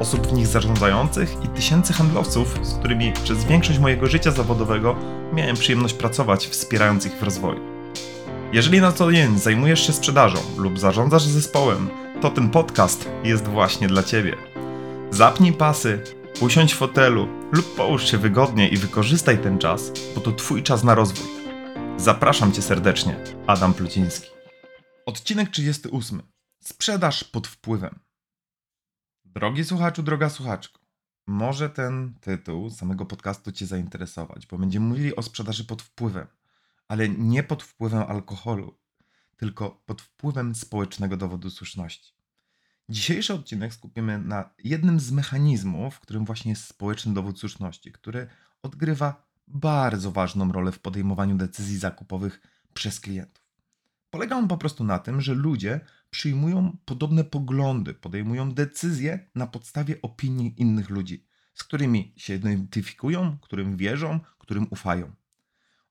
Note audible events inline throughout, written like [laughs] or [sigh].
osób w nich zarządzających i tysięcy handlowców, z którymi przez większość mojego życia zawodowego miałem przyjemność pracować, wspierając ich w rozwoju. Jeżeli na co dzień zajmujesz się sprzedażą lub zarządzasz zespołem, to ten podcast jest właśnie dla Ciebie. Zapnij pasy, usiądź w fotelu lub połóż się wygodnie i wykorzystaj ten czas, bo to Twój czas na rozwój. Zapraszam Cię serdecznie, Adam Pluciński. Odcinek 38. Sprzedaż pod wpływem. Drogi słuchaczu, droga słuchaczko, może ten tytuł samego podcastu Cię zainteresować, bo będziemy mówili o sprzedaży pod wpływem, ale nie pod wpływem alkoholu, tylko pod wpływem społecznego dowodu słuszności. Dzisiejszy odcinek skupimy na jednym z mechanizmów, którym właśnie jest społeczny dowód słuszności, który odgrywa bardzo ważną rolę w podejmowaniu decyzji zakupowych przez klientów. Polega on po prostu na tym, że ludzie przyjmują podobne poglądy, podejmują decyzje na podstawie opinii innych ludzi, z którymi się identyfikują, którym wierzą, którym ufają.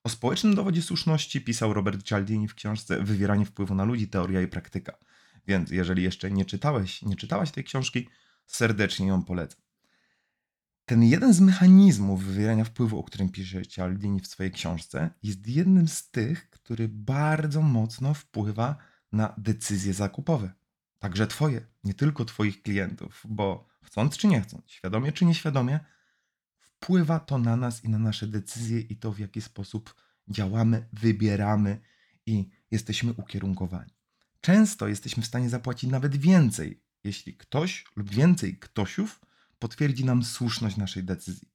O społecznym dowodzie słuszności pisał Robert Cialdini w książce Wywieranie wpływu na ludzi, teoria i praktyka. Więc jeżeli jeszcze nie czytałeś, nie czytałaś tej książki, serdecznie ją polecam. Ten jeden z mechanizmów wywierania wpływu, o którym pisze Cialdini w swojej książce, jest jednym z tych, który bardzo mocno wpływa na decyzje zakupowe. Także Twoje, nie tylko Twoich klientów, bo chcąc czy nie chcąc, świadomie czy nieświadomie, wpływa to na nas i na nasze decyzje i to, w jaki sposób działamy, wybieramy i jesteśmy ukierunkowani. Często jesteśmy w stanie zapłacić nawet więcej, jeśli ktoś lub więcej ktośów potwierdzi nam słuszność naszej decyzji.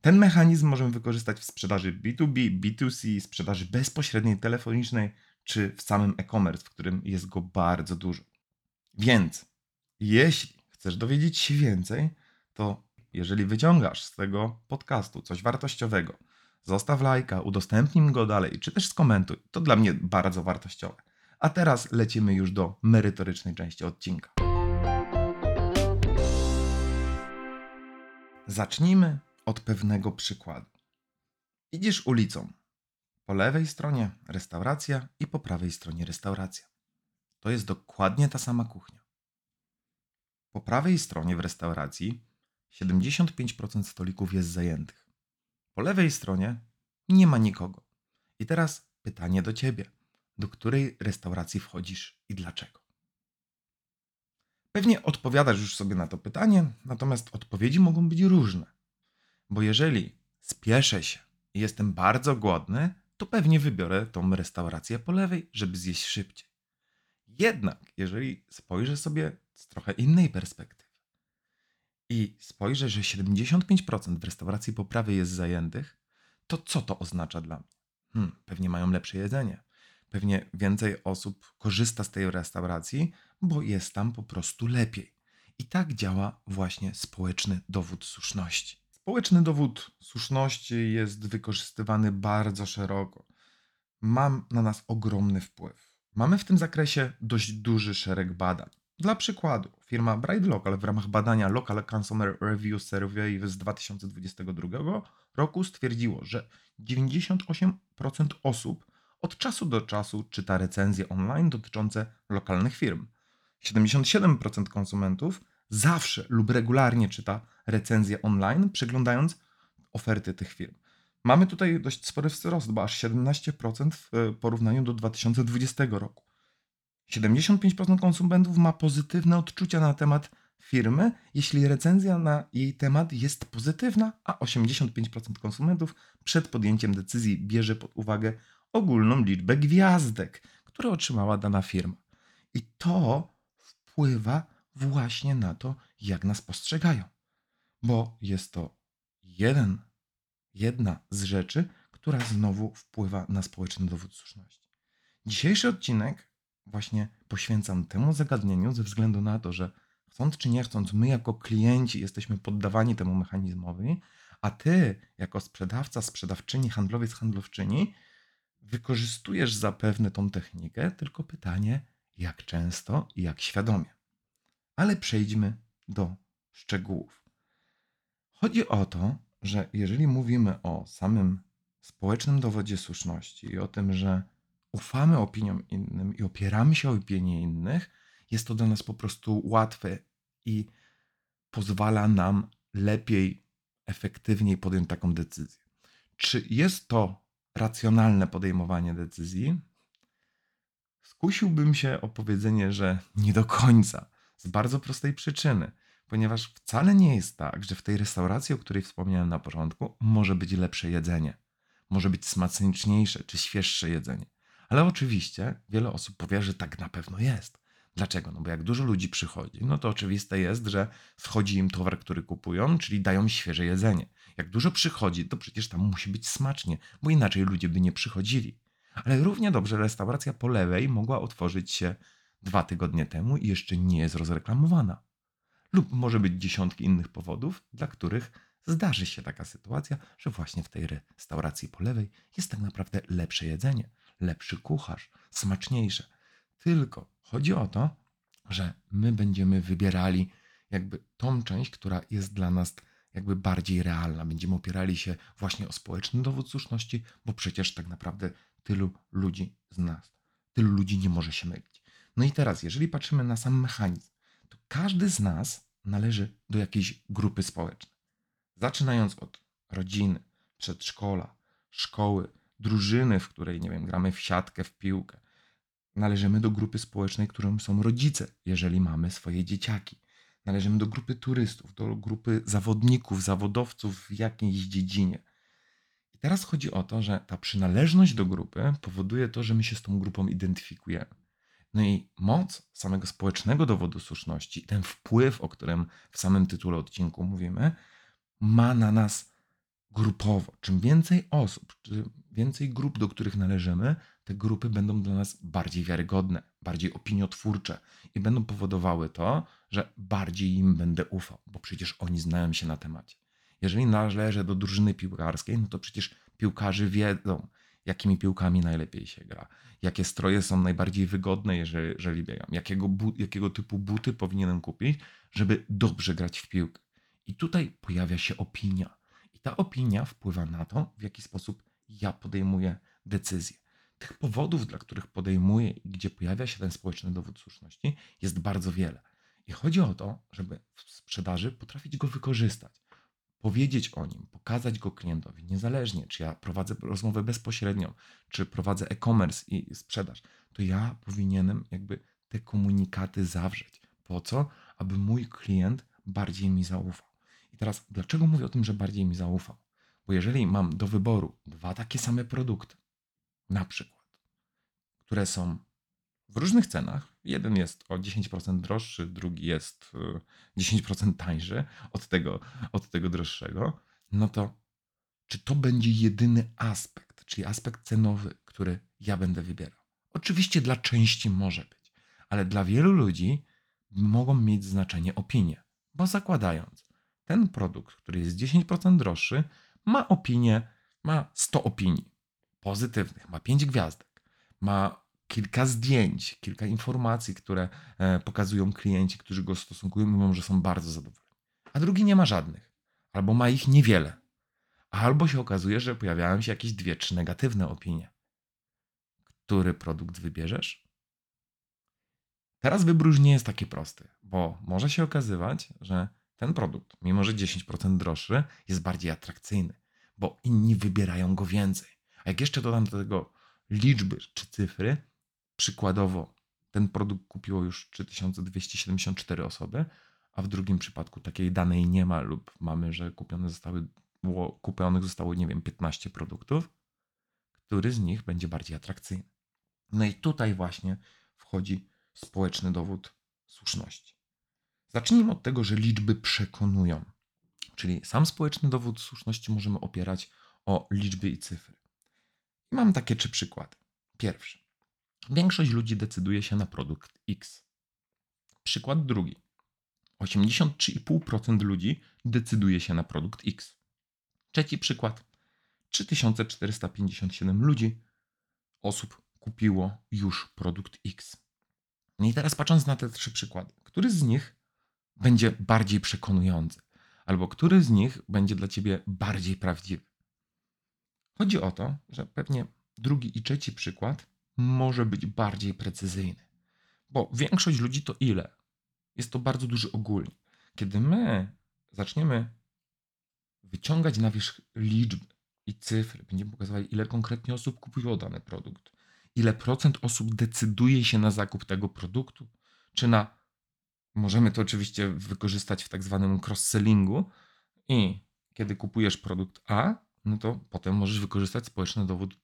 Ten mechanizm możemy wykorzystać w sprzedaży B2B, B2C, sprzedaży bezpośredniej, telefonicznej czy w samym e-commerce, w którym jest go bardzo dużo. Więc jeśli chcesz dowiedzieć się więcej, to jeżeli wyciągasz z tego podcastu coś wartościowego, zostaw lajka, udostępnij go dalej, czy też skomentuj. To dla mnie bardzo wartościowe. A teraz lecimy już do merytorycznej części odcinka. Zacznijmy od pewnego przykładu. Idziesz ulicą. Po lewej stronie restauracja i po prawej stronie restauracja. To jest dokładnie ta sama kuchnia. Po prawej stronie w restauracji 75% stolików jest zajętych. Po lewej stronie nie ma nikogo. I teraz pytanie do ciebie: do której restauracji wchodzisz i dlaczego? Pewnie odpowiadasz już sobie na to pytanie, natomiast odpowiedzi mogą być różne. Bo jeżeli spieszę się i jestem bardzo głodny, to pewnie wybiorę tą restaurację po lewej, żeby zjeść szybciej. Jednak, jeżeli spojrzę sobie z trochę innej perspektywy i spojrzę, że 75% w restauracji po prawej jest zajętych, to co to oznacza dla mnie? Hmm, pewnie mają lepsze jedzenie. Pewnie więcej osób korzysta z tej restauracji, bo jest tam po prostu lepiej. I tak działa właśnie społeczny dowód słuszności. Społeczny dowód słuszności jest wykorzystywany bardzo szeroko. Mam na nas ogromny wpływ. Mamy w tym zakresie dość duży szereg badań. Dla przykładu, firma Bright Local w ramach badania Local Consumer Review Survey z 2022 roku stwierdziło, że 98% osób od czasu do czasu czyta recenzje online dotyczące lokalnych firm. 77% konsumentów zawsze lub regularnie czyta recenzje online, przeglądając oferty tych firm. Mamy tutaj dość spory wzrost, bo aż 17% w porównaniu do 2020 roku. 75% konsumentów ma pozytywne odczucia na temat firmy, jeśli recenzja na jej temat jest pozytywna, a 85% konsumentów przed podjęciem decyzji bierze pod uwagę ogólną liczbę gwiazdek, które otrzymała dana firma. I to wpływa właśnie na to, jak nas postrzegają. Bo jest to jeden, jedna z rzeczy, która znowu wpływa na społeczny dowód słuszności. Dzisiejszy odcinek właśnie poświęcam temu zagadnieniu ze względu na to, że chcąc czy nie chcąc, my jako klienci jesteśmy poddawani temu mechanizmowi, a ty jako sprzedawca, sprzedawczyni, handlowiec, handlowczyni wykorzystujesz zapewne tą technikę, tylko pytanie, jak często i jak świadomie. Ale przejdźmy do szczegółów. Chodzi o to, że jeżeli mówimy o samym społecznym dowodzie słuszności i o tym, że ufamy opiniom innym i opieramy się o opinie innych, jest to dla nas po prostu łatwe i pozwala nam lepiej, efektywniej podjąć taką decyzję. Czy jest to racjonalne podejmowanie decyzji? Skusiłbym się o powiedzenie, że nie do końca, z bardzo prostej przyczyny, ponieważ wcale nie jest tak, że w tej restauracji, o której wspomniałem na początku, może być lepsze jedzenie, może być smaczniejsze czy świeższe jedzenie. Ale oczywiście wiele osób powie, że tak na pewno jest. Dlaczego? No bo jak dużo ludzi przychodzi, no to oczywiste jest, że wchodzi im towar, który kupują, czyli dają świeże jedzenie. Jak dużo przychodzi, to przecież tam musi być smacznie, bo inaczej ludzie by nie przychodzili. Ale równie dobrze restauracja po lewej mogła otworzyć się dwa tygodnie temu i jeszcze nie jest rozreklamowana. Lub może być dziesiątki innych powodów, dla których zdarzy się taka sytuacja, że właśnie w tej restauracji po lewej jest tak naprawdę lepsze jedzenie, lepszy kucharz, smaczniejsze. Tylko chodzi o to, że my będziemy wybierali jakby tą część, która jest dla nas jakby bardziej realna. Będziemy opierali się właśnie o społeczny dowód słuszności, bo przecież tak naprawdę tylu ludzi z nas, tylu ludzi nie może się mylić. No i teraz, jeżeli patrzymy na sam mechanizm, to każdy z nas należy do jakiejś grupy społecznej. Zaczynając od rodziny, przedszkola, szkoły, drużyny, w której, nie wiem, gramy w siatkę, w piłkę. Należymy do grupy społecznej, którą są rodzice, jeżeli mamy swoje dzieciaki. Należymy do grupy turystów, do grupy zawodników, zawodowców w jakiejś dziedzinie. I teraz chodzi o to, że ta przynależność do grupy powoduje to, że my się z tą grupą identyfikujemy. No i moc samego społecznego dowodu słuszności, ten wpływ, o którym w samym tytule odcinku mówimy, ma na nas grupowo. Czym więcej osób, czym więcej grup, do których należymy, te grupy będą dla nas bardziej wiarygodne, bardziej opiniotwórcze i będą powodowały to, że bardziej im będę ufał, bo przecież oni znają się na temacie. Jeżeli należę do drużyny piłkarskiej, no to przecież piłkarze wiedzą, jakimi piłkami najlepiej się gra, jakie stroje są najbardziej wygodne, jeżeli, jeżeli biegam, jakiego, jakiego typu buty powinienem kupić, żeby dobrze grać w piłkę. I tutaj pojawia się opinia. I ta opinia wpływa na to, w jaki sposób ja podejmuję decyzje. Tych powodów, dla których podejmuję i gdzie pojawia się ten społeczny dowód słuszności, jest bardzo wiele. I chodzi o to, żeby w sprzedaży potrafić go wykorzystać, powiedzieć o nim, pokazać go klientowi, niezależnie czy ja prowadzę rozmowę bezpośrednią, czy prowadzę e-commerce i sprzedaż, to ja powinienem jakby te komunikaty zawrzeć. Po co? Aby mój klient bardziej mi zaufał. I teraz, dlaczego mówię o tym, że bardziej mi zaufał? Bo jeżeli mam do wyboru dwa takie same produkty, na przykład, które są w różnych cenach, jeden jest o 10% droższy, drugi jest 10% y, tańszy od tego, od tego droższego, no to czy to będzie jedyny aspekt, czyli aspekt cenowy, który ja będę wybierał? Oczywiście dla części może być, ale dla wielu ludzi mogą mieć znaczenie opinie, bo zakładając, ten produkt, który jest 10% droższy, ma opinię, ma 100 opinii pozytywnych, ma 5 gwiazdek, ma kilka zdjęć, kilka informacji, które e, pokazują klienci, którzy go stosunkują, mówią, że są bardzo zadowoleni. A drugi nie ma żadnych, albo ma ich niewiele, albo się okazuje, że pojawiają się jakieś dwie, trzy negatywne opinie. Który produkt wybierzesz? Teraz wybór nie jest taki prosty, bo może się okazywać, że ten produkt, mimo że 10% droższy, jest bardziej atrakcyjny, bo inni wybierają go więcej. A jak jeszcze dodam do tego liczby czy cyfry, przykładowo ten produkt kupiło już 3274 osoby, a w drugim przypadku takiej danej nie ma lub mamy, że kupione zostały, kupionych zostało, nie wiem, 15 produktów, który z nich będzie bardziej atrakcyjny. No i tutaj właśnie wchodzi społeczny dowód słuszności. Zacznijmy od tego, że liczby przekonują. Czyli sam społeczny dowód słuszności możemy opierać o liczby i cyfry. Mam takie trzy przykłady. Pierwszy. Większość ludzi decyduje się na produkt X. Przykład drugi. 83,5% ludzi decyduje się na produkt X. Trzeci przykład. 3457 ludzi osób kupiło już produkt X. No i teraz patrząc na te trzy przykłady, który z nich będzie bardziej przekonujący, albo który z nich będzie dla ciebie bardziej prawdziwy? Chodzi o to, że pewnie drugi i trzeci przykład może być bardziej precyzyjny, bo większość ludzi to ile? Jest to bardzo duży ogólnik. Kiedy my zaczniemy wyciągać na wierzch liczby i cyfry, będziemy pokazywali, ile konkretnie osób kupiło dany produkt, ile procent osób decyduje się na zakup tego produktu, czy na. Możemy to oczywiście wykorzystać w tak zwanym cross-sellingu i kiedy kupujesz produkt A, no to potem możesz wykorzystać społeczny dowód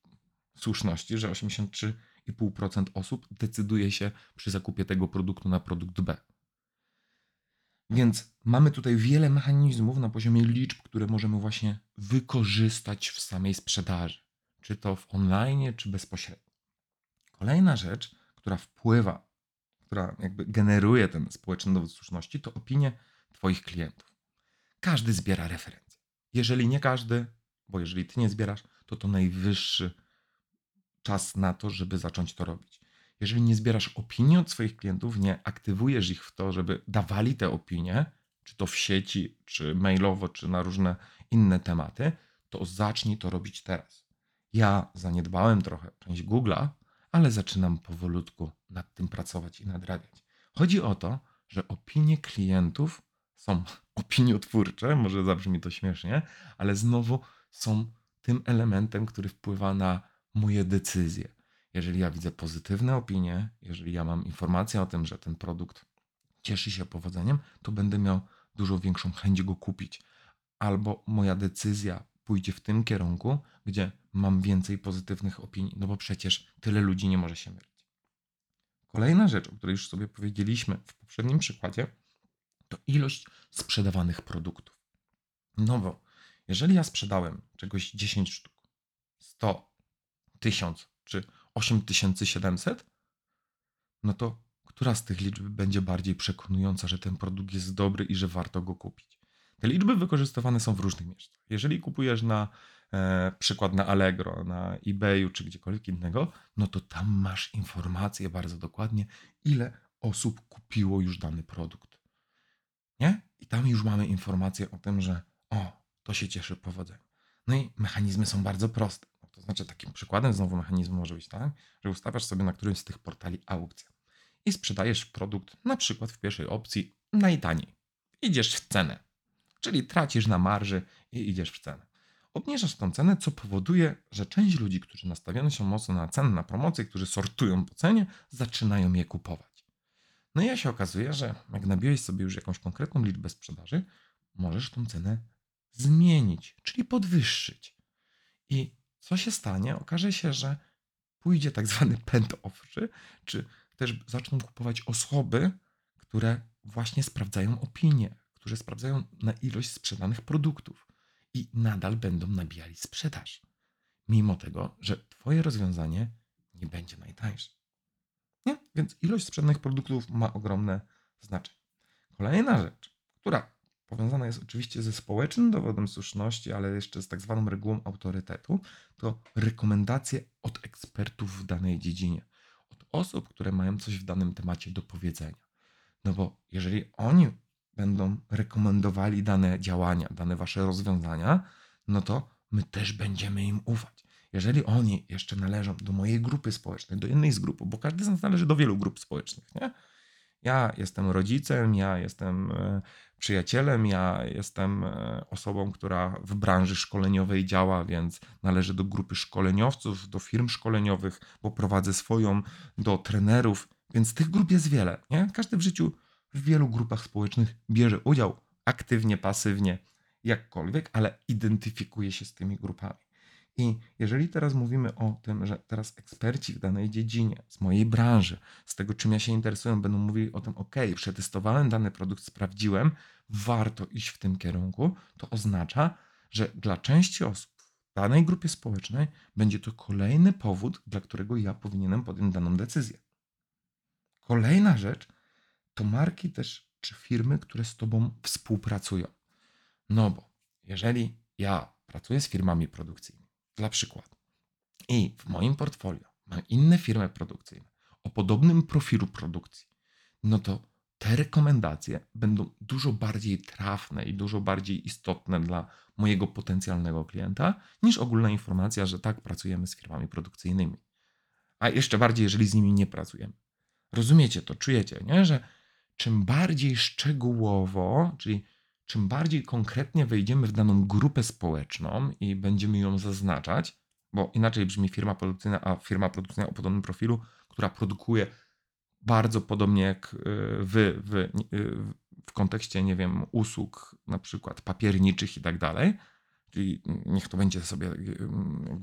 słuszności, że 83,5% osób decyduje się przy zakupie tego produktu na produkt B. Więc mamy tutaj wiele mechanizmów na poziomie liczb, które możemy właśnie wykorzystać w samej sprzedaży, czy to w online, czy bezpośrednio. Kolejna rzecz, która wpływa, która jakby generuje ten społeczny dowód słuszności, to opinie Twoich klientów. Każdy zbiera referencje. Jeżeli nie każdy, bo jeżeli Ty nie zbierasz, to to najwyższy czas na to, żeby zacząć to robić. Jeżeli nie zbierasz opinii od swoich klientów, nie aktywujesz ich w to, żeby dawali te opinie, czy to w sieci, czy mailowo, czy na różne inne tematy, to zacznij to robić teraz. Ja zaniedbałem trochę część Google'a, ale zaczynam powolutku nad tym pracować i nadrabiać. Chodzi o to, że opinie klientów są [laughs] opiniotwórcze, może zabrzmi to śmiesznie, ale znowu są tym elementem, który wpływa na moje decyzje. Jeżeli ja widzę pozytywne opinie, jeżeli ja mam informację o tym, że ten produkt cieszy się powodzeniem, to będę miał dużo większą chęć go kupić. Albo moja decyzja pójdzie w tym kierunku, gdzie mam więcej pozytywnych opinii, no bo przecież tyle ludzi nie może się mylić. Kolejna rzecz, o której już sobie powiedzieliśmy w poprzednim przykładzie, to ilość sprzedawanych produktów. No bo jeżeli ja sprzedałem czegoś 10 sztuk, 100, 1000 czy 8700, no to która z tych liczb będzie bardziej przekonująca, że ten produkt jest dobry i że warto go kupić? Te liczby wykorzystywane są w różnych miejscach. Jeżeli kupujesz na e, przykład na Allegro, na eBayu czy gdziekolwiek innego, no to tam masz informację bardzo dokładnie, ile osób kupiło już dany produkt. Nie? I tam już mamy informację o tym, że o, to się cieszy powodzeniem. No i mechanizmy są bardzo proste. To znaczy, takim przykładem znowu mechanizmu może być tak, że ustawiasz sobie na którymś z tych portali aukcję i sprzedajesz produkt na przykład w pierwszej opcji najtaniej. Idziesz w cenę, czyli tracisz na marży i idziesz w cenę. Obniżasz tą cenę, co powoduje, że część ludzi, którzy nastawione są mocno na cenę, na promocję, którzy sortują po cenie, zaczynają je kupować. No i ja się okazuje, że jak nabiłeś sobie już jakąś konkretną liczbę sprzedaży, możesz tą cenę zmienić, czyli podwyższyć. I co się stanie? Okaże się, że pójdzie tak zwany [laughs] pęd ofrzy, czy też zaczną kupować osoby, które właśnie sprawdzają opinie, które sprawdzają na ilość sprzedanych produktów i nadal będą nabijali sprzedaż, mimo tego, że Twoje rozwiązanie nie będzie najtańsze. Nie? Więc ilość sprzedanych produktów ma ogromne znaczenie. Kolejna rzecz, która powiązana jest oczywiście ze społecznym dowodem słuszności, ale jeszcze z tak zwaną regułą autorytetu, to rekomendacje od ekspertów w danej dziedzinie, od osób, które mają coś w danym temacie do powiedzenia. No bo jeżeli oni będą rekomendowali dane działania, dane wasze rozwiązania, no to my też będziemy im ufać. Jeżeli oni jeszcze należą do mojej grupy społecznej, do jednej z grup, bo każdy z nas należy do wielu grup społecznych, nie? Ja jestem rodzicem, ja jestem e, przyjacielem, ja jestem e, osobą, która w branży szkoleniowej działa, więc należę do grupy szkoleniowców, do firm szkoleniowych, bo prowadzę swoją, do trenerów, więc tych grup jest wiele. Nie? Każdy w życiu w wielu grupach społecznych bierze udział aktywnie, pasywnie, jakkolwiek, ale identyfikuje się z tymi grupami. I jeżeli teraz mówimy o tym, że teraz eksperci w danej dziedzinie, z mojej branży, z tego czym ja się interesuję, będą mówili o tym, ok, przetestowałem dany produkt, sprawdziłem, warto iść w tym kierunku, to oznacza, że dla części osób w danej grupie społecznej będzie to kolejny powód, dla którego ja powinienem podjąć daną decyzję. Kolejna rzecz to marki też, czy firmy, które z Tobą współpracują. No bo jeżeli ja pracuję z firmami produkcyjnymi, dla przykładu, i w moim portfolio ma inne firmy produkcyjne o podobnym profilu produkcji, no to te rekomendacje będą dużo bardziej trafne i dużo bardziej istotne dla mojego potencjalnego klienta niż ogólna informacja, że tak pracujemy z firmami produkcyjnymi. A jeszcze bardziej, jeżeli z nimi nie pracujemy. Rozumiecie to, czujecie, nie? że czym bardziej szczegółowo, czyli czym bardziej konkretnie wejdziemy w daną grupę społeczną i będziemy ją zaznaczać, bo inaczej brzmi firma produkcyjna, a firma produkcyjna o podobnym profilu, która produkuje bardzo podobnie jak y, wy w, y, w kontekście, nie wiem, usług na przykład papierniczych i tak dalej, czyli niech to będzie sobie y,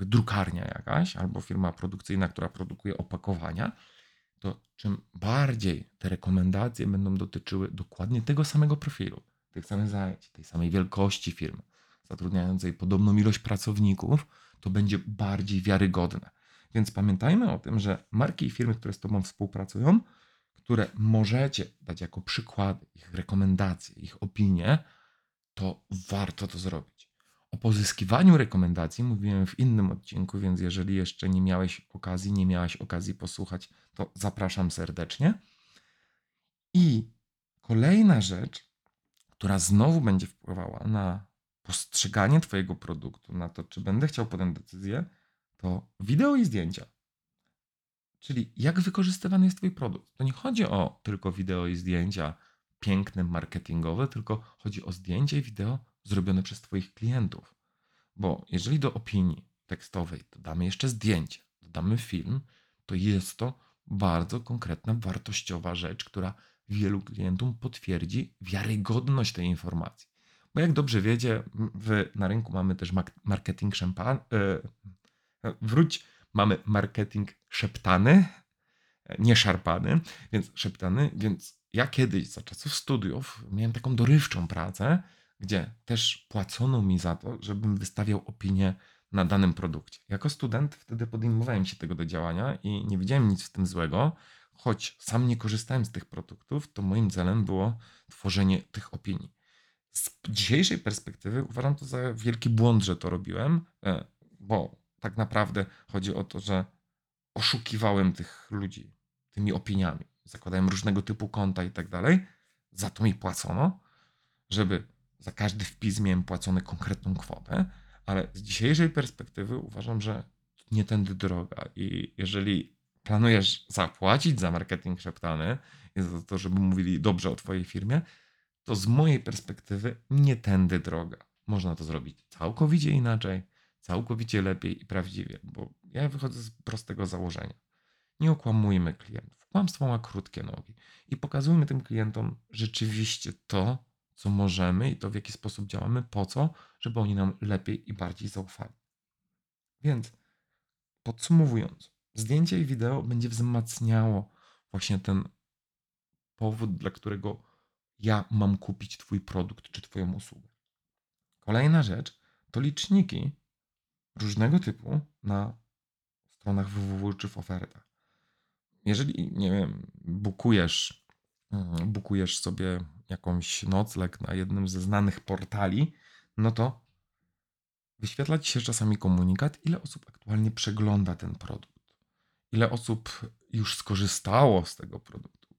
drukarnia jakaś albo firma produkcyjna, która produkuje opakowania, to czym bardziej te rekomendacje będą dotyczyły dokładnie tego samego profilu, tych samych zajęć, tej samej wielkości firmy, zatrudniającej podobną ilość pracowników, to będzie bardziej wiarygodne. Więc pamiętajmy o tym, że marki i firmy, które z Tobą współpracują, które możecie dać jako przykłady, ich rekomendacje, ich opinie, to warto to zrobić. O pozyskiwaniu rekomendacji mówiłem w innym odcinku, więc jeżeli jeszcze nie miałeś okazji, nie miałaś okazji posłuchać, to zapraszam serdecznie. I kolejna rzecz, która znowu będzie wpływała na postrzeganie Twojego produktu, na to, czy będę chciał podjąć decyzję, to wideo i zdjęcia. Czyli jak wykorzystywany jest Twój produkt. To nie chodzi o tylko wideo i zdjęcia piękne, marketingowe, tylko chodzi o zdjęcie i wideo zrobione przez Twoich klientów. Bo jeżeli do opinii tekstowej dodamy jeszcze zdjęcie, dodamy film, to jest to bardzo konkretna, wartościowa rzecz, która wielu klientom potwierdzi wiarygodność tej informacji. Bo jak dobrze wiecie, w, na rynku mamy też marketing szampan, yy, wróć, mamy marketing szeptany, nie szarpany, więc szeptany, więc ja kiedyś za czasów studiów miałem taką dorywczą pracę, gdzie też płacono mi za to, żebym wystawiał opinię na danym produkcie. Jako student wtedy podejmowałem się tego do działania i nie widziałem nic w tym złego, choć sam nie korzystałem z tych produktów, to moim celem było tworzenie tych opinii. Z dzisiejszej perspektywy uważam to za wielki błąd, że to robiłem, e, bo tak naprawdę chodzi o to, że oszukiwałem tych ludzi tymi opiniami. Zakładałem różnego typu konta i tak dalej. Za to mi płacono, żeby za każdy wpis miałem płacone konkretną kwotę, ale z dzisiejszej perspektywy uważam, że nie tędy droga. I jeżeli planujesz zapłacić za marketing szeptany i za to, żeby mówili dobrze o Twojej firmie, to z mojej perspektywy nie tędy droga. Można to zrobić całkowicie inaczej, całkowicie lepiej i prawdziwie, bo ja wychodzę z prostego założenia. Nie okłamujmy klientów. Kłamstwo ma krótkie nogi i pokazujmy tym klientom rzeczywiście to, co możemy i to, w jaki sposób działamy, po co, żeby oni nam lepiej i bardziej zaufali. Więc podsumowując, zdjęcie i wideo będzie wzmacniało właśnie ten powód, dla którego ja mam kupić Twój produkt czy Twoją usługę. Kolejna rzecz to liczniki różnego typu na stronach www czy w ofertach. Jeżeli, nie wiem, bukujesz, mm, bukujesz sobie jakąś nocleg na jednym ze znanych portali, no to wyświetla ci się czasami komunikat, ile osób aktualnie przegląda ten produkt, ile osób już skorzystało z tego produktu,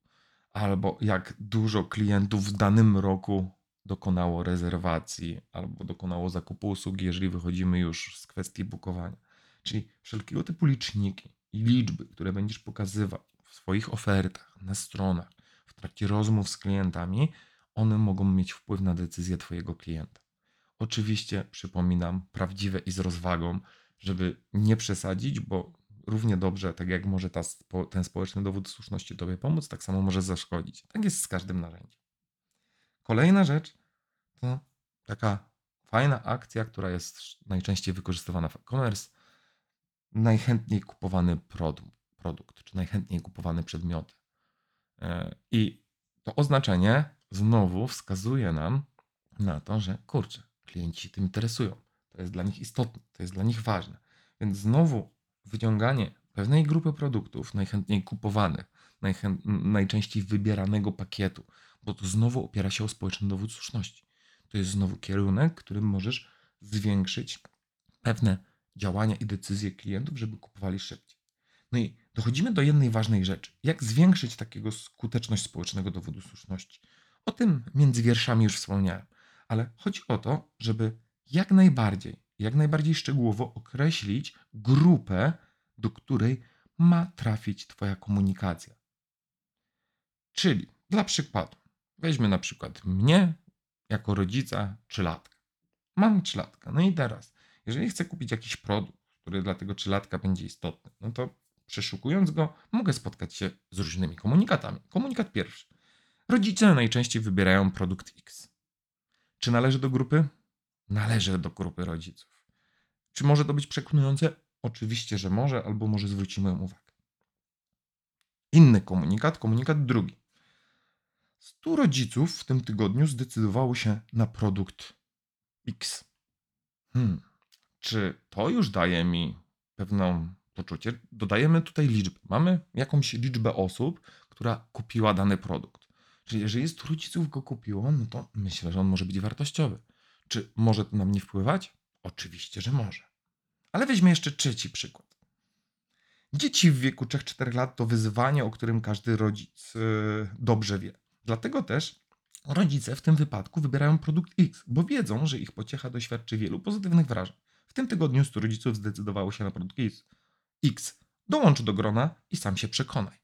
albo jak dużo klientów w danym roku dokonało rezerwacji albo dokonało zakupu usługi, jeżeli wychodzimy już z kwestii bukowania. Czyli wszelkiego typu liczniki i liczby, które będziesz pokazywał w swoich ofertach, na stronach, w trakcie rozmów z klientami, one mogą mieć wpływ na decyzję Twojego klienta. Oczywiście, przypominam, prawdziwe i z rozwagą, żeby nie przesadzić, bo równie dobrze, tak jak może ta, ten społeczny dowód słuszności Tobie pomóc, tak samo może zaszkodzić. Tak jest z każdym narzędziem. Kolejna rzecz to taka fajna akcja, która jest najczęściej wykorzystywana w e-commerce. Najchętniej kupowany produkt, czy najchętniej kupowane przedmioty. E, I to oznaczenie znowu wskazuje nam na to, że kurczę, klienci się tym interesują. To jest dla nich istotne, to jest dla nich ważne. Więc znowu wyciąganie pewnej grupy produktów, najchętniej kupowanych, najchę... najczęściej wybieranego pakietu, bo to znowu opiera się o społeczny dowód słuszności. To jest znowu kierunek, którym możesz zwiększyć pewne działania i decyzje klientów, żeby kupowali szybciej. No i dochodzimy do jednej ważnej rzeczy. Jak zwiększyć takiego skuteczność społecznego dowodu słuszności? O tym między wierszami już wspomniałem, ale chodzi o to, żeby jak najbardziej, jak najbardziej szczegółowo określić grupę, do której ma trafić Twoja komunikacja. Czyli dla przykładu, weźmy na przykład mnie jako rodzica trzylatka. Mam trzylatka. No i teraz, jeżeli chcę kupić jakiś produkt, który dla tego trzylatka będzie istotny, no to przeszukując go, mogę spotkać się z różnymi komunikatami. Komunikat pierwszy. Rodzice najczęściej wybierają produkt X. Czy należy do grupy? Należy do grupy rodziców. Czy może to być przekonujące? Oczywiście, że może, albo może zwrócimy uwagę. Inny komunikat, komunikat drugi. 100 rodziców w tym tygodniu zdecydowało się na produkt X. Hmm. Czy to już daje mi pewną poczucie? Dodajemy tutaj liczbę. Mamy jakąś liczbę osób, która kupiła dany produkt. Czyli jeżeli 100 rodziców go kupiło, no to myślę, że on może być wartościowy. Czy może to na mnie wpływać? Oczywiście, że może. Ale weźmy jeszcze trzeci przykład. Dzieci w wieku 3-4 lat to wyzwanie, o którym każdy rodzic yy, dobrze wie. Dlatego też rodzice w tym wypadku wybierają produkt X, bo wiedzą, że ich pociecha doświadczy wielu pozytywnych wrażeń. W tym tygodniu 100 rodziców zdecydowało się na produkt X. X. Dołącz do grona i sam się przekonaj.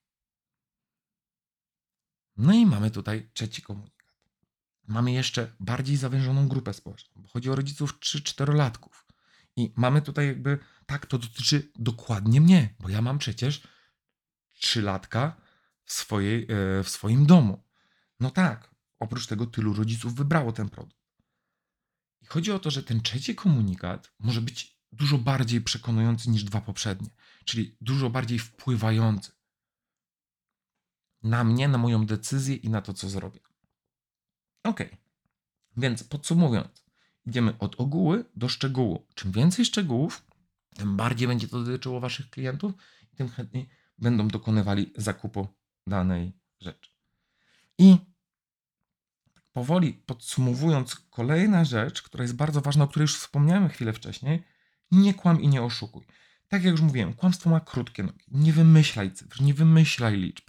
No i mamy tutaj trzeci komunikat. Mamy jeszcze bardziej zawężoną grupę społeczną, bo chodzi o rodziców 3-4-latków. I mamy tutaj jakby, tak, to dotyczy dokładnie mnie, bo ja mam przecież 3 latka w, swojej, e, w swoim domu. No tak, oprócz tego tylu rodziców wybrało ten produkt. I chodzi o to, że ten trzeci komunikat może być dużo bardziej przekonujący niż dwa poprzednie, czyli dużo bardziej wpływający na mnie, na moją decyzję i na to, co zrobię. Ok, więc podsumowując, idziemy od ogółu do szczegółu. Czym więcej szczegółów, tym bardziej będzie to dotyczyło Waszych klientów i tym chętniej będą dokonywali zakupu danej rzeczy. I powoli podsumowując, kolejna rzecz, która jest bardzo ważna, o której już wspomniałem chwilę wcześniej, nie kłam i nie oszukuj. Tak jak już mówiłem, kłamstwo ma krótkie nogi. Nie wymyślaj cyfr, nie wymyślaj liczb.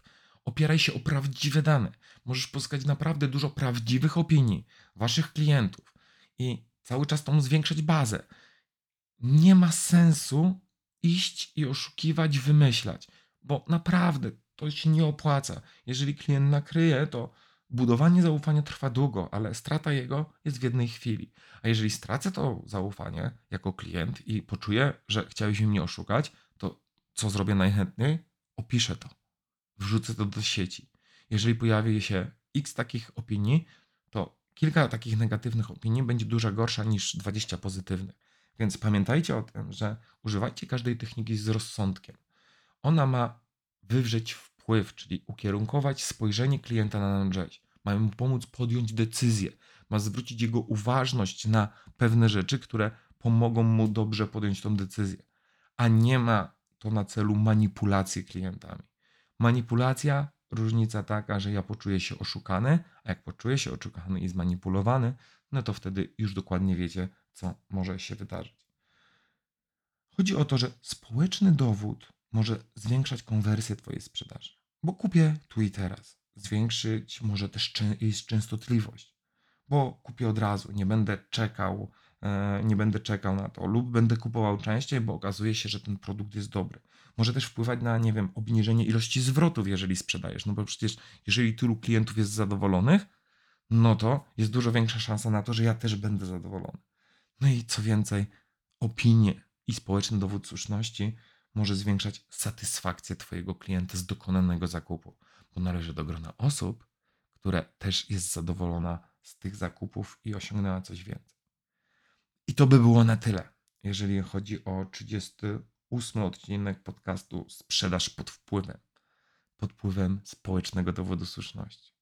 Opieraj się o prawdziwe dane. Możesz pozyskać naprawdę dużo prawdziwych opinii waszych klientów i cały czas tą zwiększać bazę. Nie ma sensu iść i oszukiwać, wymyślać, bo naprawdę to się nie opłaca. Jeżeli klient nakryje, to budowanie zaufania trwa długo, ale strata jego jest w jednej chwili. A jeżeli stracę to zaufanie jako klient i poczuję, że chciałeś mnie oszukać, to co zrobię najchętniej? Opiszę to wrzucę to do sieci. Jeżeli pojawi się x takich opinii, to kilka takich negatywnych opinii będzie dużo gorsza niż 20 pozytywnych. Więc pamiętajcie o tym, że używajcie każdej techniki z rozsądkiem. Ona ma wywrzeć wpływ, czyli ukierunkować spojrzenie klienta na rzecz. Ma mu pomóc podjąć decyzję, ma zwrócić jego uważność na pewne rzeczy, które pomogą mu dobrze podjąć tą decyzję, a nie ma to na celu manipulację klientami. Manipulacja, różnica taka, że ja poczuję się oszukany, a jak poczuję się oszukany i zmanipulowany, no to wtedy już dokładnie wiecie, co może się wydarzyć. Chodzi o to, że społeczny dowód może zwiększać konwersję Twojej sprzedaży, bo kupię tu i teraz. Zwiększyć może też jej częstotliwość, bo kupię od razu, nie będę czekał, e, nie będę czekał na to, lub będę kupował częściej, bo okazuje się, że ten produkt jest dobry. Może też wpływać na, nie wiem, obniżenie ilości zwrotów, jeżeli sprzedajesz. No bo przecież, jeżeli tylu klientów jest zadowolonych, no to jest dużo większa szansa na to, że ja też będę zadowolony. No i co więcej, opinie i społeczny dowód słuszności może zwiększać satysfakcję Twojego klienta z dokonanego zakupu, bo należy do grona osób, które też jest zadowolona z tych zakupów i osiągnęła coś więcej. I to by było na tyle, jeżeli chodzi o 30 ósmy odcinek podcastu Sprzedaż pod wpływem. Pod wpływem społecznego dowodu słuszności.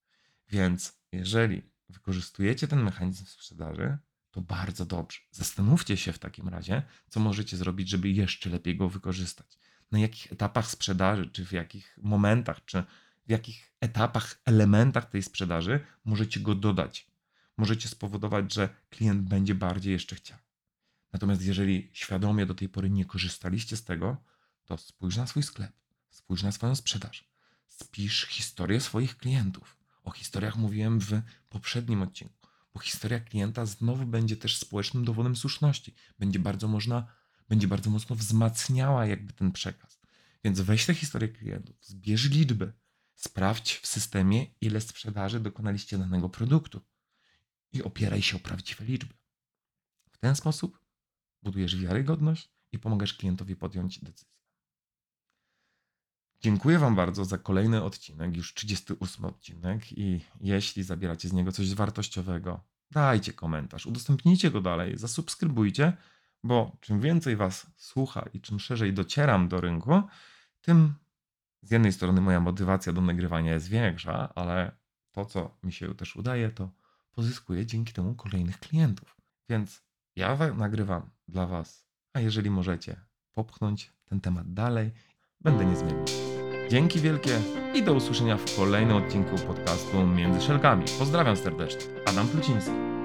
Więc jeżeli wykorzystujecie ten mechanizm sprzedaży, to bardzo dobrze. Zastanówcie się w takim razie, co możecie zrobić, żeby jeszcze lepiej go wykorzystać. Na jakich etapach sprzedaży, czy w jakich momentach, czy w jakich etapach, elementach tej sprzedaży możecie go dodać. Możecie spowodować, że klient będzie bardziej jeszcze chciał. Natomiast jeżeli świadomie do tej pory nie korzystaliście z tego, to spójrz na swój sklep. spójrz na swoją sprzedaż. Spisz historię swoich klientów. O historiach mówiłem w poprzednim odcinku, bo historia klienta znowu będzie też społecznym dowodem słuszności. Będzie bardzo można, będzie bardzo mocno wzmacniała jakby ten przekaz. Więc weź tę historię klientów, zbierz liczby, sprawdź w systemie, ile sprzedaży dokonaliście danego produktu i opieraj się o prawdziwe liczby. W ten sposób budujesz wiarygodność i pomagasz klientowi podjąć decyzję. Dziękuję Wam bardzo za kolejny odcinek, już 38 odcinek i jeśli zabieracie z niego coś wartościowego, dajcie komentarz, udostępnijcie go dalej, zasubskrybujcie, bo czym więcej Was słucha i czym szerzej docieram do rynku, tym z jednej strony moja motywacja do nagrywania jest większa, ale to, co mi się też udaje, to pozyskuję dzięki temu kolejnych klientów. Więc ja wa- nagrywam dla Was, a jeżeli możecie popchnąć ten temat dalej, będę niezmienny. Dzięki wielkie i do usłyszenia w kolejnym odcinku podcastu Między Szelkami. Pozdrawiam serdecznie. Adam Pluciński.